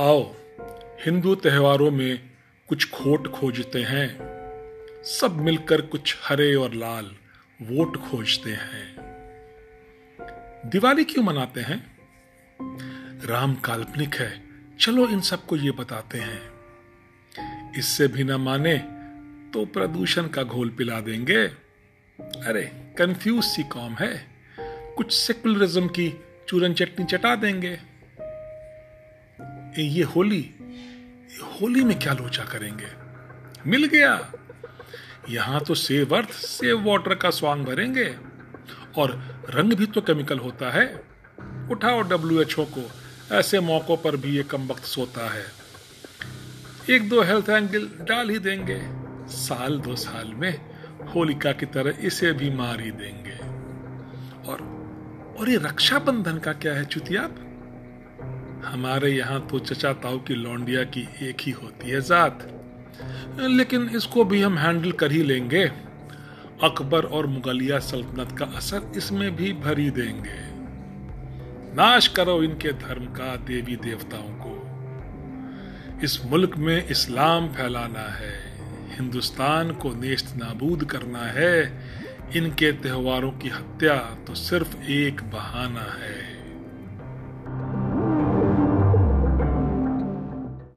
आओ, हिंदू त्योहारों में कुछ खोट खोजते हैं। सब मिलकर कुछ हरे और लाल वोट खोजते हैं। दिवाली क्यों मनाते हैं? राम काल्पनिक है, चलो इन सबको ये बताते हैं। इससे भी ना माने तो प्रदूषण का घोल पिला देंगे। अरे कंफ्यूज सी कॉम है, कुछ सेकुलरिज्म की चूरन चटनी चटा देंगे। ये होली होली में क्या लोचा करेंगे? मिल गया। यहाँ तो सेव अर्थ सेव वाटर का स्वांग भरेंगे। और रंग भी तो केमिकल होता है। उठाओ डब्ल्यू एच ओ को। ऐसे मौकों पर भी ये कम वक्त सोता है। एक दो हेल्थ एंगल डाल ही देंगे। साल दो साल में होलिका की तरह इसे भी मार ही देंगे। और और ये रक्षाबंधन का क्या है चुतियाब हमारे यहाँ तो चचा ताऊ की लौंडिया की एक ही होती है जात। लेकिन इसको भी हम हैंडल कर ही लेंगे। अकबर और मुगलिया सल्तनत का असर इसमें भी भरी देंगे। नाश करो इनके धर्म का देवी देवताओं को। इस मुल्क में इस्लाम फैलाना है, हिंदुस्तान को नेस्त नाबूद करना है। इनके त्योहारों की हत्या तो सिर्फ़ एक बहाना है।